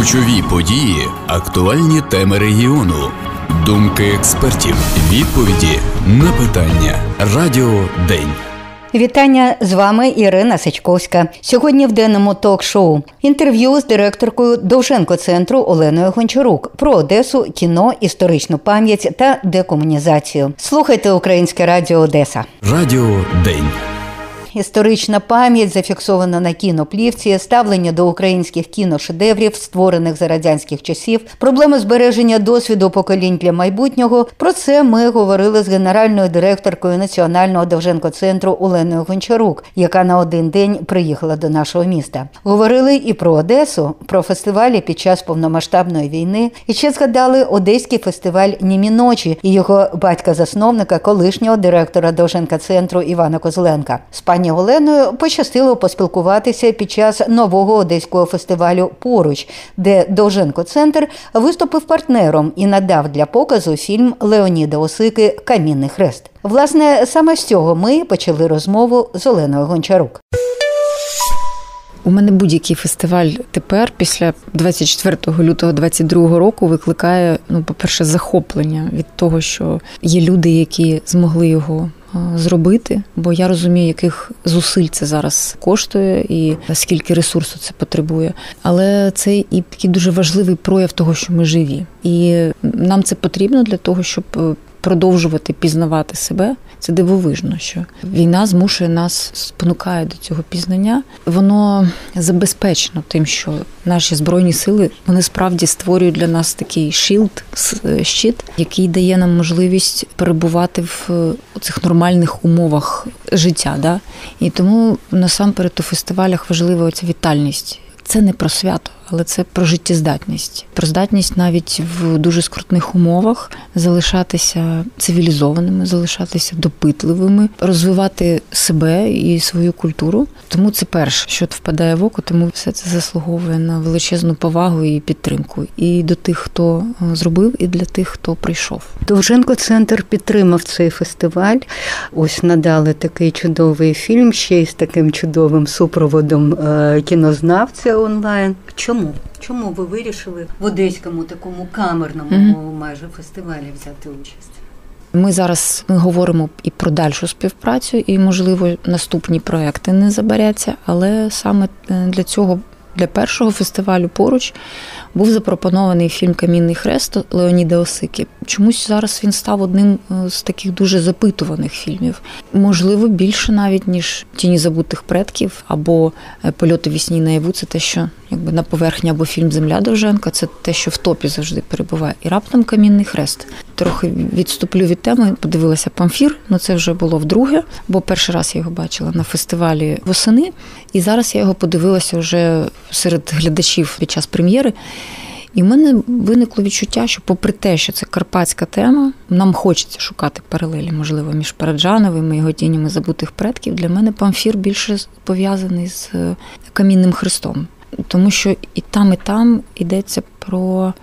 Ключові події, актуальні теми регіону, думки експертів, відповіді на питання. Радіо День. Вітання з вами Ірина Сичковська. Сьогодні в денному ток-шоу інтерв'ю з директоркою Довженко центру Оленою Гончарук про Одесу, кіно, історичну пам'ять та декомунізацію. Слухайте Українське Радіо Одеса. Радіо День. Історична пам'ять зафіксована на кіноплівці, ставлення до українських кіношедеврів, створених за радянських часів, проблеми збереження досвіду поколінь для майбутнього. Про це ми говорили з генеральною директоркою національного Довженко центру Оленою Гончарук, яка на один день приїхала до нашого міста. Говорили і про Одесу, про фестивалі під час повномасштабної війни. І ще згадали Одеський фестиваль Німі ночі і його батька-засновника, колишнього директора Довженка центру Івана Козленка. З пані Оленою пощастило поспілкуватися під час нового одеського фестивалю Поруч, де Довженко Центр виступив партнером і надав для показу фільм Леоніда Осики Камінний хрест. Власне, саме з цього ми почали розмову з Оленою Гончарук. У мене будь-який фестиваль тепер, після 24 лютого 22 року, викликає ну, по-перше, захоплення від того, що є люди, які змогли його зробити, бо я розумію, яких зусиль це зараз коштує і скільки ресурсу це потребує. Але це і такий дуже важливий прояв того, що ми живі, і нам це потрібно для того, щоб е, продовжувати пізнавати себе. Це дивовижно, що війна змушує нас спонукає до цього пізнання. Воно забезпечено тим, що наші збройні сили вони справді створюють для нас такий шилд, е, щит, який дає нам можливість перебувати в е, цих нормальних умовах життя. Да? І тому насамперед у фестивалях важлива ця вітальність. Це не про свято але це про життєздатність, про здатність навіть в дуже скрутних умовах залишатися цивілізованими, залишатися допитливими, розвивати себе і свою культуру. Тому це перше, що впадає в око, тому все це заслуговує на величезну повагу і підтримку. І до тих, хто е, зробив, і для тих, хто прийшов. Довженко центр підтримав цей фестиваль. Ось надали такий чудовий фільм ще й з таким чудовим супроводом е, кінознавця онлайн. Чому? Чому? Ви вирішили в одеському такому камерному mm-hmm. майже фестивалі взяти участь? Ми зараз ми говоримо і про дальшу співпрацю, і, можливо, наступні проекти не забереться, але саме е, для цього, для першого фестивалю поруч був запропонований фільм Камінний хрест Леоніда Осики. Чомусь зараз він став одним е, з таких дуже запитуваних фільмів. Можливо, більше навіть ніж Тіні забутих предків або е, Польоти вісні наяву. Це те, що якби на поверхні або фільм Земля Довженка, це те, що в топі завжди перебуває. І раптом камінний хрест. Трохи відступлю від теми, подивилася памфір, ну це вже було вдруге, бо перший раз я його бачила на фестивалі восени, і зараз я його подивилася вже серед глядачів під час прем'єри. І в мене виникло відчуття, що, попри те, що це карпатська тема, нам хочеться шукати паралелі, можливо, між Параджановим і його тінями забутих предків. Для мене памфір більше пов'язаний з е, камінним хрестом, тому що і там, і там йдеться про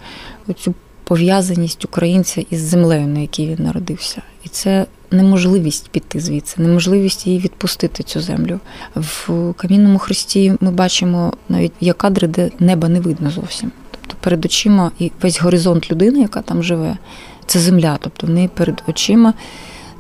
цю пов'язаність українця із землею, на якій він народився, і це. Неможливість піти звідси, неможливість її відпустити цю землю в камінному хресті. Ми бачимо навіть є кадри, де неба не видно зовсім Тобто перед очима і весь горизонт людини, яка там живе, це земля. Тобто в неї перед очима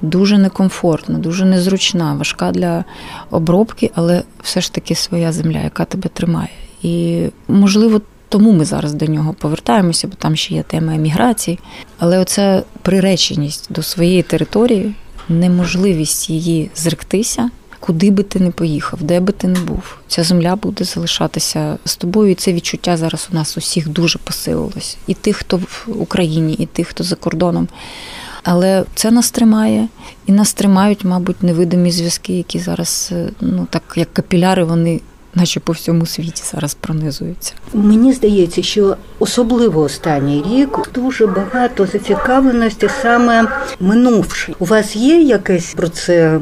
дуже некомфортна, дуже незручна, важка для обробки, але все ж таки своя земля, яка тебе тримає. І можливо. Тому ми зараз до нього повертаємося, бо там ще є тема еміграції. Але оця приреченість до своєї території, неможливість її зректися, Куди би ти не поїхав, де би ти не був, ця земля буде залишатися з тобою. І це відчуття зараз у нас усіх дуже посилилось. І тих, хто в Україні, і тих, хто за кордоном. Але це нас тримає, і нас тримають, мабуть, невидимі зв'язки, які зараз, е, ну так як капіляри, вони наче по всьому світі зараз пронизуються. Мені здається, що особливо останній рік дуже багато зацікавленості саме минувши. У вас є якесь про це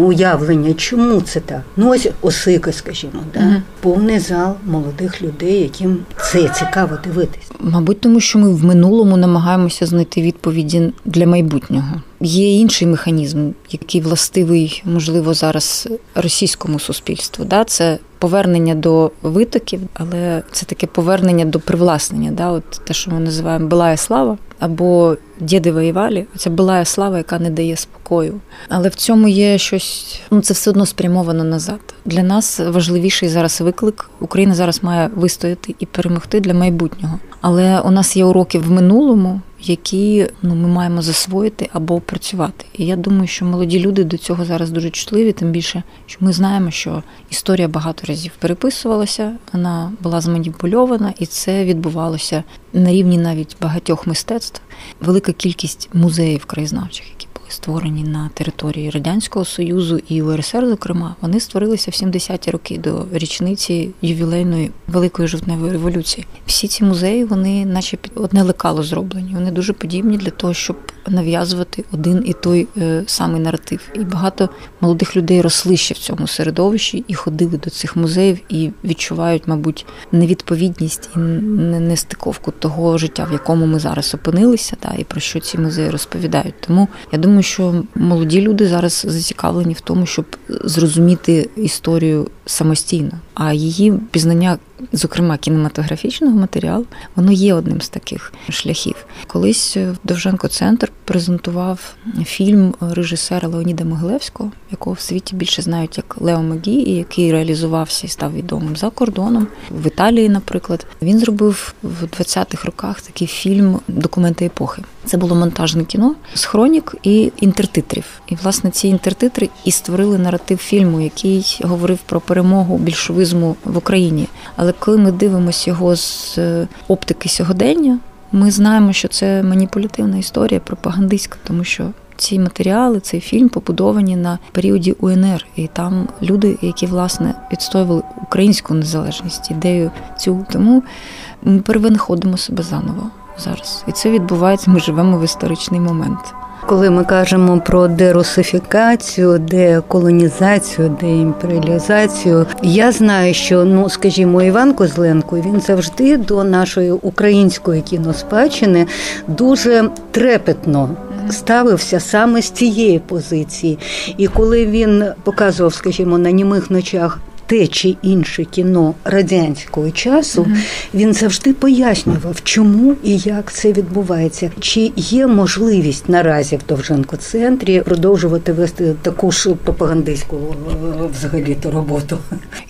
уявлення? Чому це так? Ну ось осика, скажімо, да угу. повний зал молодих людей, яким це цікаво дивитись. Мабуть, тому що ми в минулому намагаємося знайти відповіді для майбутнього. Є інший механізм, який властивий, можливо, зараз російському суспільству. Да? Це повернення до витоків, але це таке повернення до привласнення. Да? От Те, що ми називаємо «былая слава або діди воювали. Це былая слава, яка не дає спокою. Але в цьому є щось, ну це все одно спрямовано назад. Для нас важливіший зараз виклик. Україна зараз має вистояти і перемогти для майбутнього. Але у нас є уроки в минулому які ну ми маємо засвоїти або працювати. І я думаю, що молоді люди до цього зараз дуже чутливі, тим більше, що ми знаємо, що історія багато разів переписувалася, вона була зманіпульована, і це відбувалося на рівні навіть багатьох мистецтв. Велика кількість музеїв краєзнавчих, які створені на території Радянського Союзу і УРСР, зокрема, вони створилися в 70-ті роки до річниці ювілейної великої жовтневої революції. Всі ці музеї, вони, наче під одне лекало зроблені. Вони дуже подібні для того, щоб нав'язувати один і той е, самий наратив. І багато молодих людей росли ще в цьому середовищі і ходили до цих музеїв і відчувають, мабуть, невідповідність і нестиковку того життя, в якому ми зараз опинилися, та і про що ці музеї розповідають. Тому я думаю, що молоді люди зараз зацікавлені в тому, щоб зрозуміти історію самостійно, а її пізнання зокрема кінематографічного матеріалу, воно є одним з таких шляхів. Колись Довженко Центр презентував фільм режисера Леоніда Могилевського, якого в світі більше знають як Лео Магі, і який реалізувався і став відомим за кордоном в Італії, наприклад. Він зробив в 20-х роках такий фільм Документи епохи. Це було монтажне кіно з хронік і інтертитрів. І власне ці інтертитри і створили наратив фільму, який говорив про перемогу більшовизму в Україні. Але але коли ми дивимося його з е, оптики сьогодення, ми знаємо, що це маніпулятивна історія, пропагандистська, тому що ці матеріали, цей фільм побудовані на періоді УНР, і там люди, які власне відстоювали українську незалежність, ідею цю. Тому ми перевинаходимо себе заново зараз, і це відбувається. Ми живемо в історичний момент. Коли ми кажемо про дерусифікацію, деколонізацію, деімперіалізацію, я знаю, що ну, скажімо, Іван Козленко він завжди до нашої української кіноспадщини дуже трепетно. Ставився саме з цієї позиції, і коли він показував, скажімо, на німих ночах те чи інше кіно радянського часу, mm він завжди пояснював, чому і як це відбувається. Чи є можливість наразі в Довженко-центрі продовжувати вести таку ж пропагандистську е, взагалі-то роботу?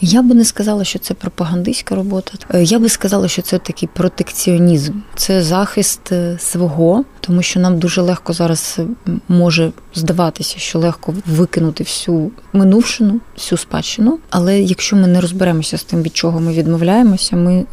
Я би не сказала, що це пропагандистська робота. Е, я би сказала, що це такий протекціонізм, це захист е, свого, тому що нам дуже легко зараз може здаватися, що легко викинути всю минувшину, всю спадщину. Але якщо ми не розберемося з тим, від чого ми відмовляємося, ми,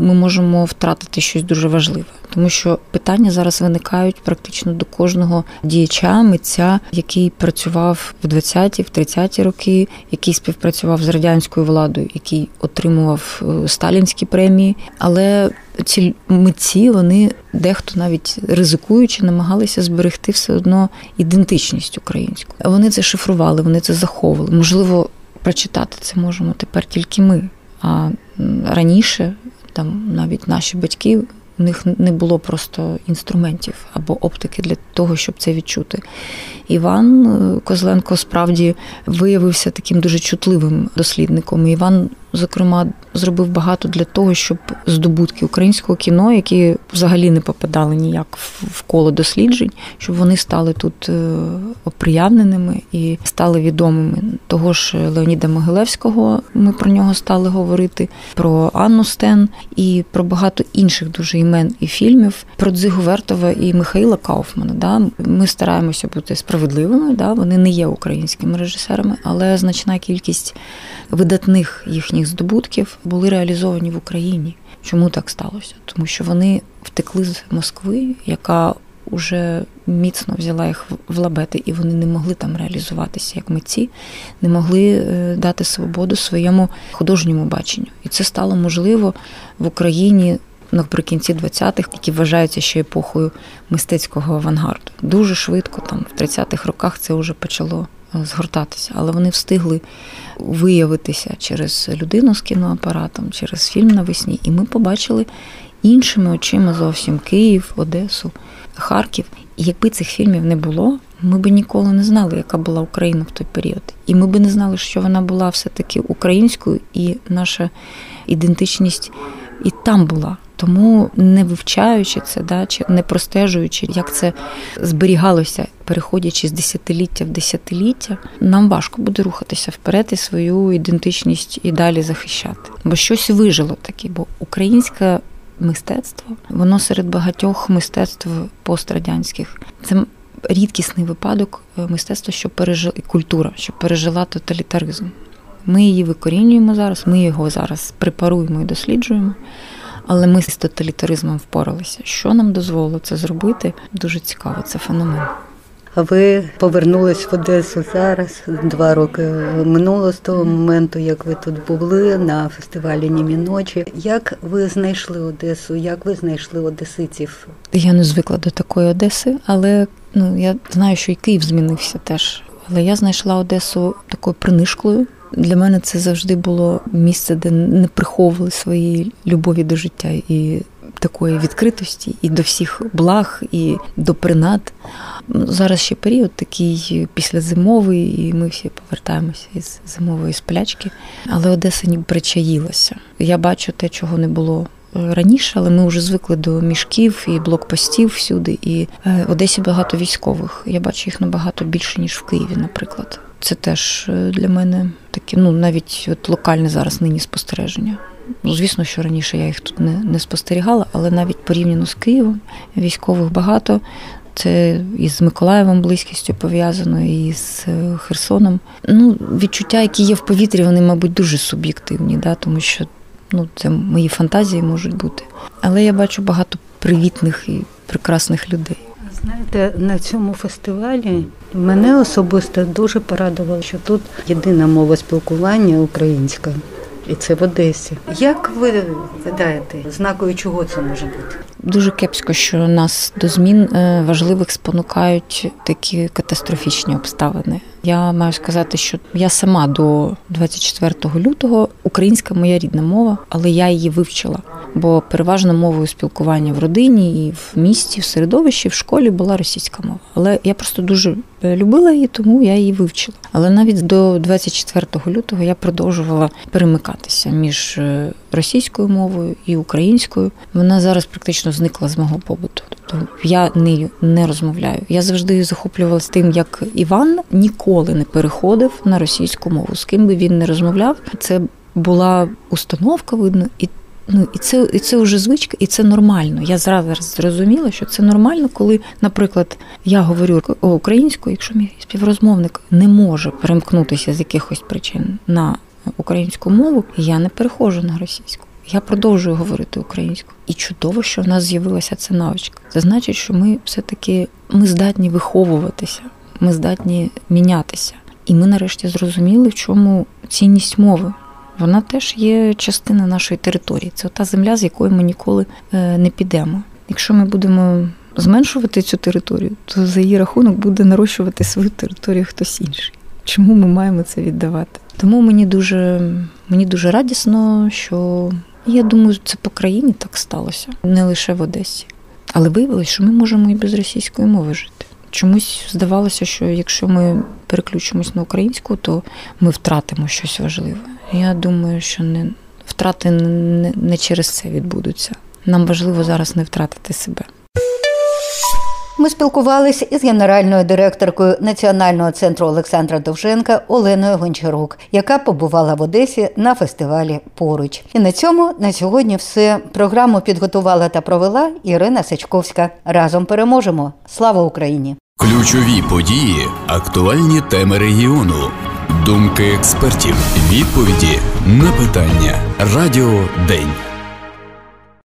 ми можемо втратити щось дуже важливе тому що питання зараз виникають практично до кожного діяча, митця, який працював в 20-ті, в 30-ті роки, який співпрацював з радянською владою, який отримував е, сталінські премії. Але ці митці вони дехто навіть ризикуючи, намагалися зберегти все одно ідентичність українську. Вони це шифрували, вони це заховували. Можливо, прочитати це можемо тепер тільки ми. А раніше там навіть наші батьки у них не було просто інструментів або оптики для того, щоб це відчути. Іван е, Козленко справді виявився таким дуже чутливим дослідником. Іван зокрема, зробив багато для того, щоб здобутки українського кіно, які взагалі не попадали ніяк в коло досліджень, щоб вони стали тут е, оприявненими і стали відомими. Того ж Леоніда Могилевського ми про нього стали говорити, про Анну Стен і про багато інших дуже імен і фільмів, про Дзигу Вертова і Михаїла Кауфмана. Да? Ми стараємося бути справедливими. Да? Вони не є українськими режисерами, але значна кількість видатних їхніх їхніх здобутків були реалізовані в Україні. Чому так сталося? Тому що вони втекли з Москви, яка вже міцно взяла їх в лабети, і вони не могли там реалізуватися як митці, не могли е, дати свободу своєму художньому баченню. І це стало можливо в Україні. Наприкінці 20-х, які вважаються ще епохою мистецького авангарду. Дуже швидко, там в 30-х роках, це вже почало згортатися, але вони встигли виявитися через людину з кіноапаратом, через фільм навесні, і ми побачили іншими очима зовсім Київ, Одесу, Харків. І якби цих фільмів не було, ми би ніколи не знали, яка була Україна в той період. І ми би не знали, що вона була все-таки українською, і наша ідентичність і там була. Тому не вивчаючи це, да, чи не простежуючи, як це зберігалося, переходячи з десятиліття в десятиліття, нам важко буде рухатися вперед і свою ідентичність і далі захищати. Бо щось вижило таке, бо українське мистецтво, воно серед багатьох мистецтв пострадянських. Це рідкісний випадок е, мистецтва, що пережила і культура, що пережила тоталітаризм. Ми її викорінюємо зараз, ми його зараз препаруємо і досліджуємо. Але ми з тоталітаризмом впоралися. Що нам дозволило це зробити? Дуже цікаво, це феномен. Ви повернулись в Одесу зараз. Два роки минуло з того моменту, як ви тут були на фестивалі Німі ночі. Як ви знайшли Одесу? Як ви знайшли одеситів? Я не звикла до такої Одеси, але ну я знаю, що і Київ змінився теж. Але я знайшла Одесу такою принишклою. Для мене це завжди було місце, де не приховували свої любові до життя і такої відкритості, і до всіх благ, і до принад. Зараз ще період такий післязимовий, і ми всі повертаємося із зимової сплячки. Але Одеса ніби причаїлася. Я бачу те, чого не було. Раніше, але ми вже звикли до мішків і блокпостів всюди. І е, в Одесі багато військових. Я бачу їх набагато більше, ніж в Києві, наприклад. Це теж е, для мене таке, ну навіть от локальне зараз нині спостереження. Ну, звісно, що раніше я їх тут не не спостерігала, але навіть порівняно з Києвом військових багато. Це із Миколаєвом близькістю пов'язано, і з е, Херсоном. Ну, Відчуття, які є в повітрі, вони, мабуть, дуже суб'єктивні, да, тому що ну, це мої фантазії можуть бути. Але я бачу багато привітних і прекрасних людей. Знаєте, на цьому фестивалі мене особисто дуже порадувало, що тут єдина мова спілкування українська. І це в Одесі. Як ви гадаєте, знакою чого це може бути? Дуже кепсько, що нас до змін е, важливих спонукають такі катастрофічні обставини. Я маю сказати, що я сама до 24 лютого українська моя рідна мова, але я її вивчила. Бо переважно мовою спілкування в родині і в місті, в середовищі, в школі була російська мова. Але я просто дуже е, любила її, тому я її вивчила. Але навіть до 24 лютого я продовжувала перемикатися між е, російською мовою і українською. Вона зараз практично зникла з мого побуту. Тобто я нею не розмовляю. Я завжди захоплювалася тим, як Іван ніколи не переходив на російську мову. З ким би він не розмовляв, це була установка, видно, і Ну і це і це вже звичка, і це нормально. Я зразу зрозуміла, що це нормально, коли, наприклад, я говорю українською, якщо мій співрозмовник не може перемкнутися з якихось причин на українську мову, я не переходжу на російську. Я продовжую говорити українською. І чудово, що в нас з'явилася ця навичка. Це значить, що ми все-таки ми здатні виховуватися, ми здатні мінятися. І ми нарешті зрозуміли, в чому цінність мови вона теж є частина нашої території. Це та земля, з якої ми ніколи е, не підемо. Якщо ми будемо зменшувати цю територію, то за її рахунок буде нарощувати свою територію хтось інший. Чому ми маємо це віддавати? Тому мені дуже мені дуже радісно, що я думаю, це по країні так сталося, не лише в Одесі. Але виявилось, що ми можемо і без російської мови жити. Чомусь здавалося, що якщо ми переключимось на українську, то ми втратимо щось важливе. Я думаю, що не втрати не, не через це відбудуться. Нам важливо зараз не втратити себе. Ми спілкувалися із генеральною директоркою Національного центру Олександра Довженка Оленою Гончарук, яка побувала в Одесі на фестивалі поруч. І на цьому на сьогодні все. Програму підготувала та провела Ірина Сачковська. Разом переможемо. Слава Україні! Ключові події, актуальні теми регіону, думки експертів, відповіді на питання. Радіо День.